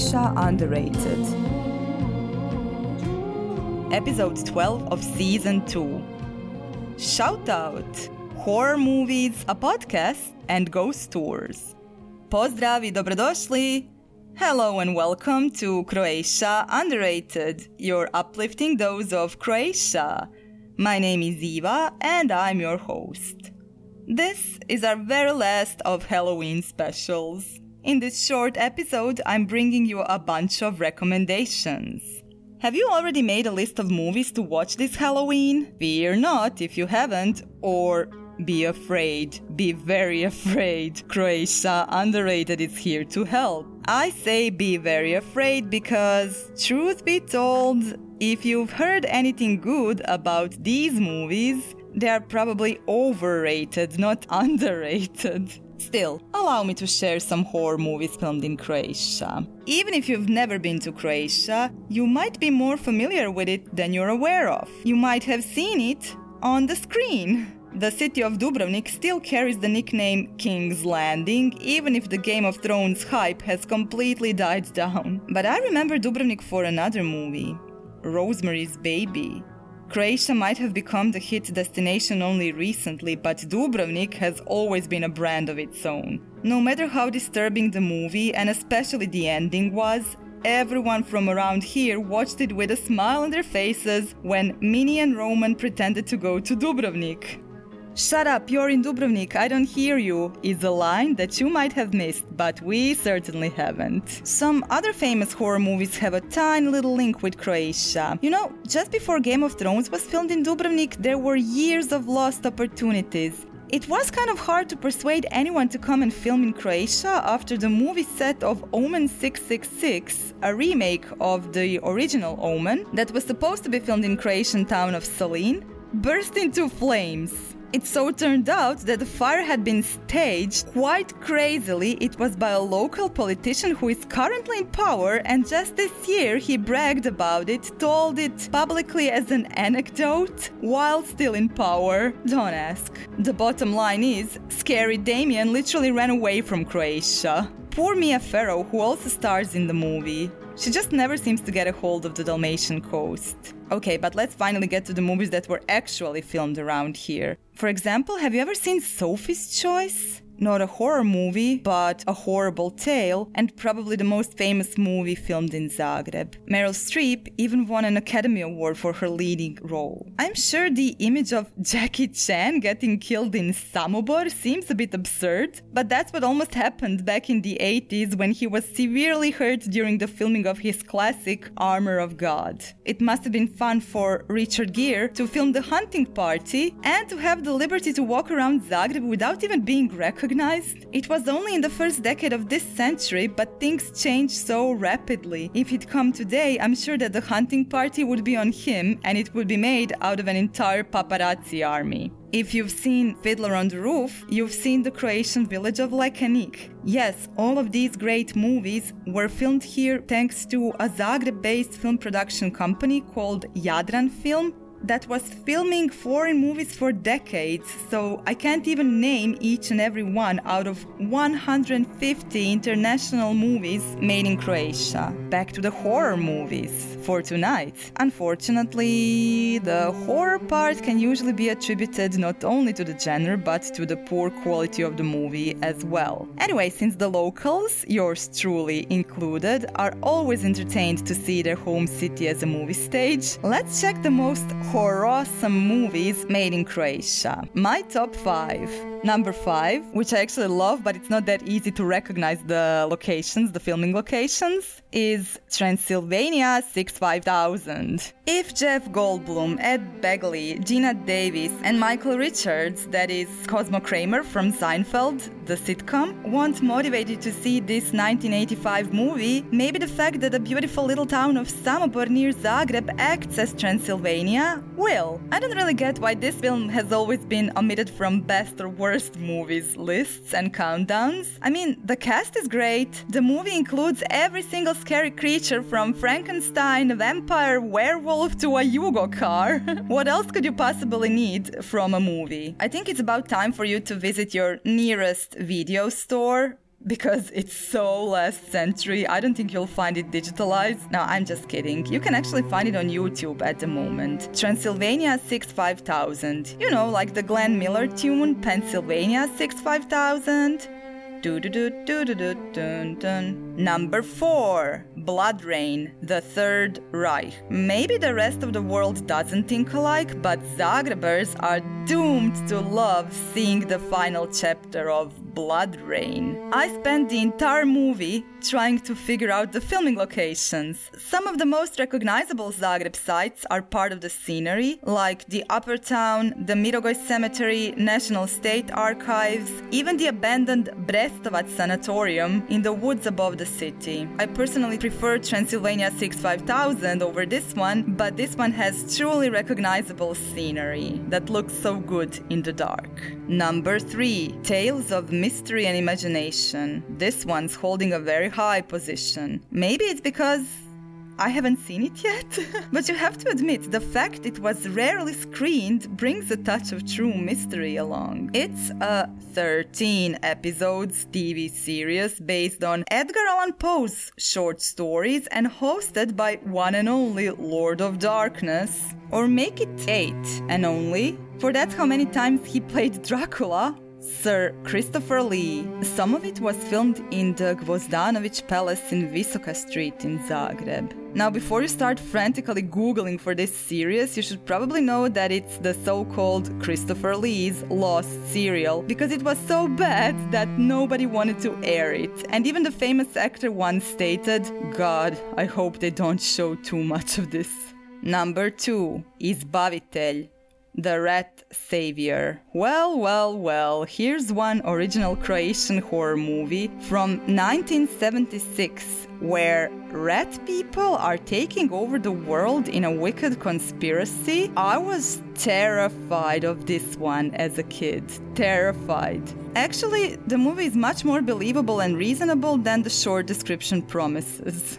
Croatia Underrated. Episode 12 of Season 2. Shout out! Horror movies, a podcast, and ghost tours. Pozdrav i dobrodošli! Hello and welcome to Croatia Underrated, your uplifting dose of Croatia. My name is Eva and I'm your host. This is our very last of Halloween specials. In this short episode, I'm bringing you a bunch of recommendations. Have you already made a list of movies to watch this Halloween? Fear not if you haven't, or be afraid. Be very afraid. Croatia Underrated is here to help. I say be very afraid because, truth be told, if you've heard anything good about these movies, they are probably overrated, not underrated. Still, allow me to share some horror movies filmed in Croatia. Even if you've never been to Croatia, you might be more familiar with it than you're aware of. You might have seen it on the screen. The city of Dubrovnik still carries the nickname King's Landing, even if the Game of Thrones hype has completely died down. But I remember Dubrovnik for another movie Rosemary's Baby. Croatia might have become the hit destination only recently, but Dubrovnik has always been a brand of its own. No matter how disturbing the movie, and especially the ending was, everyone from around here watched it with a smile on their faces when Minnie and Roman pretended to go to Dubrovnik. Shut up, you're in Dubrovnik, I don't hear you, is a line that you might have missed, but we certainly haven't. Some other famous horror movies have a tiny little link with Croatia. You know, just before Game of Thrones was filmed in Dubrovnik, there were years of lost opportunities. It was kind of hard to persuade anyone to come and film in Croatia after the movie set of Omen 666, a remake of the original Omen that was supposed to be filmed in Croatian town of Solin, burst into flames. It so turned out that the fire had been staged quite crazily. It was by a local politician who is currently in power, and just this year he bragged about it, told it publicly as an anecdote while still in power. Don't ask. The bottom line is Scary Damien literally ran away from Croatia. Poor Mia Farrow, who also stars in the movie. She just never seems to get a hold of the Dalmatian coast. Okay, but let's finally get to the movies that were actually filmed around here. For example, have you ever seen Sophie's Choice? Not a horror movie, but a horrible tale, and probably the most famous movie filmed in Zagreb. Meryl Streep even won an Academy Award for her leading role. I'm sure the image of Jackie Chan getting killed in Samobor seems a bit absurd, but that's what almost happened back in the 80s when he was severely hurt during the filming of his classic Armor of God. It must have been fun for Richard Gere to film The Hunting Party and to have the liberty to walk around Zagreb without even being recognized recognized? It was only in the first decade of this century, but things changed so rapidly. If he'd come today, I'm sure that the hunting party would be on him and it would be made out of an entire paparazzi army. If you've seen Fiddler on the Roof, you've seen the Croatian village of Lekenik. Yes, all of these great movies were filmed here thanks to a Zagreb based film production company called Jadran Film, that was filming foreign movies for decades, so I can't even name each and every one out of 150 international movies made in Croatia. Back to the horror movies for tonight. Unfortunately, the horror part can usually be attributed not only to the genre but to the poor quality of the movie as well. Anyway, since the locals, yours truly included, are always entertained to see their home city as a movie stage, let's check the most horror-awesome movies made in Croatia. My top 5. Number 5, which I actually love, but it's not that easy to recognize the locations, the filming locations, is Transylvania 65000. If Jeff Goldblum, Ed Begley, Geena Davis, and Michael Richards, that is Cosmo Kramer from Seinfeld, the sitcom, weren't motivated to see this 1985 movie, maybe the fact that the beautiful little town of Samobor near Zagreb acts as Transylvania will. I don't really get why this film has always been omitted from best or worst movies lists and countdowns. I mean, the cast is great. The movie includes every single scary creature from Frankenstein, vampire, werewolf to a Yugo car. what else could you possibly need from a movie? I think it's about time for you to visit your nearest video store because it's so last century. I don't think you'll find it digitalized. No, I'm just kidding. You can actually find it on YouTube at the moment. Transylvania 65000. You know, like the Glenn Miller tune, Pennsylvania 65000. Number 4 BloodRayne, The Third Reich. Maybe the rest of the world doesn't think alike, but Zagrebers are doomed to love seeing the final chapter of BloodRayne. I spent the entire movie trying to figure out the filming locations. Some of the most recognizable Zagreb sites are part of the scenery, like the Upper Town, the Mirogoj Cemetery, National State Archives, even the abandoned Brestovac Sanatorium in the woods above the city. I personally prefer Transylvania 65000 over this one, but this one has truly recognizable scenery that looks so good in the dark. Number 3 Tales of Mystery and Imagination. This one's holding a very high position. Maybe it's because I haven't seen it yet, but you have to admit the fact it was rarely screened brings a touch of true mystery along. It's a 13 episodes TV series based on Edgar Allan Poe's short stories and hosted by one and only Lord of Darkness. Or make it 8 and only, for that's how many times he played Dracula Sir Christopher Lee. Some of it was filmed in the Gvozdanovic Palace in Visoka Street in Zagreb. Now, before you start frantically Googling for this series, you should probably know that it's the so called Christopher Lee's Lost serial because it was so bad that nobody wanted to air it. And even the famous actor once stated, God, I hope they don't show too much of this. Number 2 is Izbavitelj the Rat Savior. Well, well, well, here's one original Croatian horror movie from 1976 where rat people are taking over the world in a wicked conspiracy. I was terrified of this one as a kid. Terrified. Actually, the movie is much more believable and reasonable than the short description promises.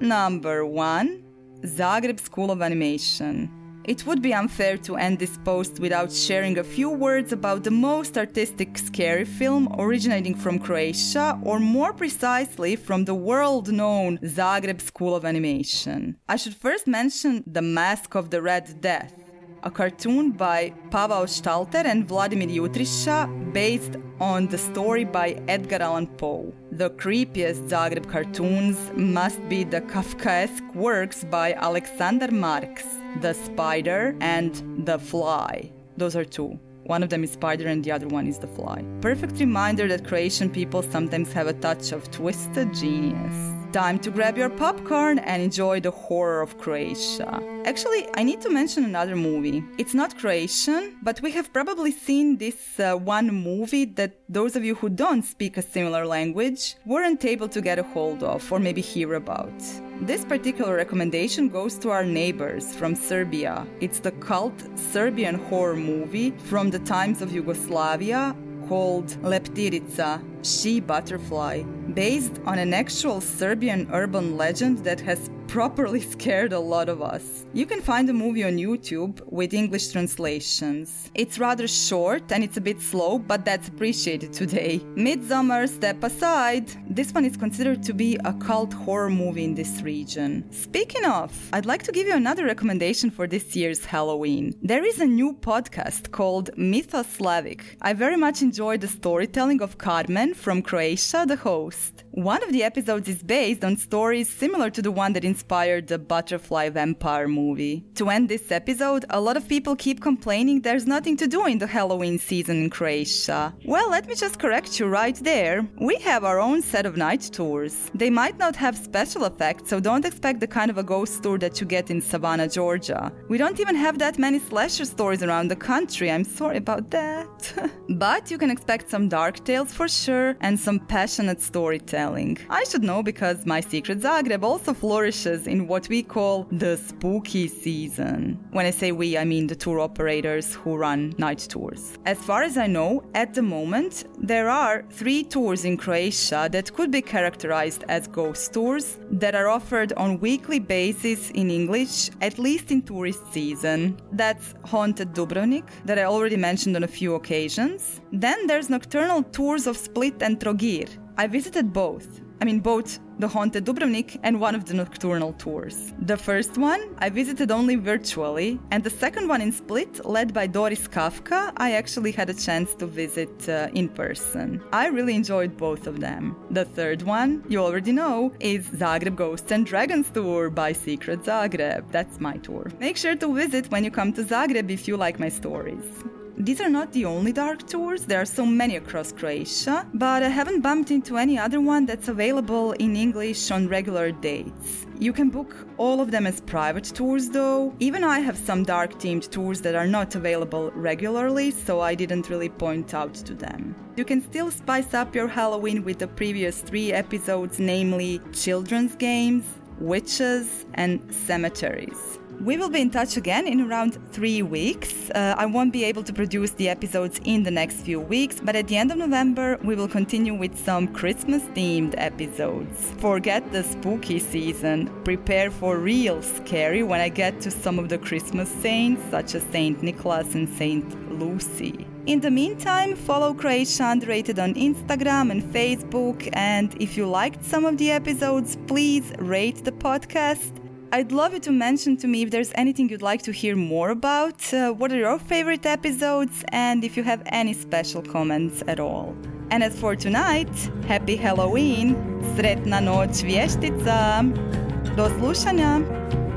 Number 1 Zagreb School of Animation. It would be unfair to end this post without sharing a few words about the most artistic scary film originating from Croatia, or more precisely from the world known Zagreb School of Animation. I should first mention The Mask of the Red Death, a cartoon by Pavao Stalter and Vladimir Jutriša based on the story by Edgar Allan Poe. The creepiest Zagreb cartoons must be the Kafkaesque works by Aleksandar Marks. The Spider and The Fly. Those are two. One of them is Spider and the other one is The Fly. Perfect reminder that Croatian people sometimes have a touch of twisted genius. Time to grab your popcorn and enjoy the horror of Croatia. Actually, I need to mention another movie. It's not Croatian, but we have probably seen this uh, one movie that those of you who don't speak a similar language weren't able to get a hold of or maybe hear about. This particular recommendation goes to our neighbors from Serbia. It's the cult Serbian horror movie from the times of Yugoslavia called Leptirica, She Butterfly, based on an actual Serbian urban legend that has properly scared a lot of us. You can find the movie on YouTube with English translations. It's rather short and it's a bit slow, but that's appreciated today. Midsommar, step aside. This one is considered to be a cult horror movie in this region. Speaking of, I'd like to give you another recommendation for this year's Halloween. There is a new podcast called Mythoslavic. I very much enjoyed the storytelling of Carmen from Croatia, the host. One of the episodes is based on stories similar to the one that inspired the Butterfly Vampire movie. To end this episode, a lot of people keep complaining there's nothing to do in the Halloween season in Croatia. Well, let me just correct you right there. We have our own set of night tours. They might not have special effects, so don't expect the kind of a ghost tour that you get in Savannah, Georgia. We don't even have that many slasher stories around the country, I'm sorry about that. but you can expect some dark tales for sure and some passionate storytelling. I should know because my secret Zagreb also flourishes in what we call the spooky season. When I say we, I mean the tour operators who run night tours. As far as I know, at the moment, there are three tours in Croatia that could be characterized as ghost tours that are offered on weekly basis in English, at least in tourist season. That's Haunted Dubrovnik, that I already mentioned on a few occasions. Then there's nocturnal tours of Split and Trogir, I visited both. I mean, both the Haunted Dubrovnik and one of the nocturnal tours. The first one I visited only virtually, and the second one in Split, led by Doris Kafka, I actually had a chance to visit uh, in person. I really enjoyed both of them. The third one, you already know, is Zagreb Ghosts and Dragons Tour by Secret Zagreb. That's my tour. Make sure to visit when you come to Zagreb if you like my stories. These are not the only dark tours, there are so many across Croatia, but I haven't bumped into any other one that's available in English on regular dates. You can book all of them as private tours though. Even I have some dark themed tours that are not available regularly, so I didn't really point out to them. You can still spice up your Halloween with the previous three episodes, namely children's games, witches, and cemeteries. We will be in touch again in around three weeks. Uh, I won't be able to produce the episodes in the next few weeks, but at the end of November, we will continue with some Christmas themed episodes. Forget the spooky season. Prepare for real scary when I get to some of the Christmas saints, such as Saint Nicholas and Saint Lucy. In the meantime, follow Croatia Underrated on Instagram and Facebook. And if you liked some of the episodes, please rate the podcast I'd love you to mention to me if there's anything you'd like to hear more about, uh, what are your favorite episodes, and if you have any special comments at all. And as for tonight, happy Halloween! Sretna noć vještica! Do slušanja!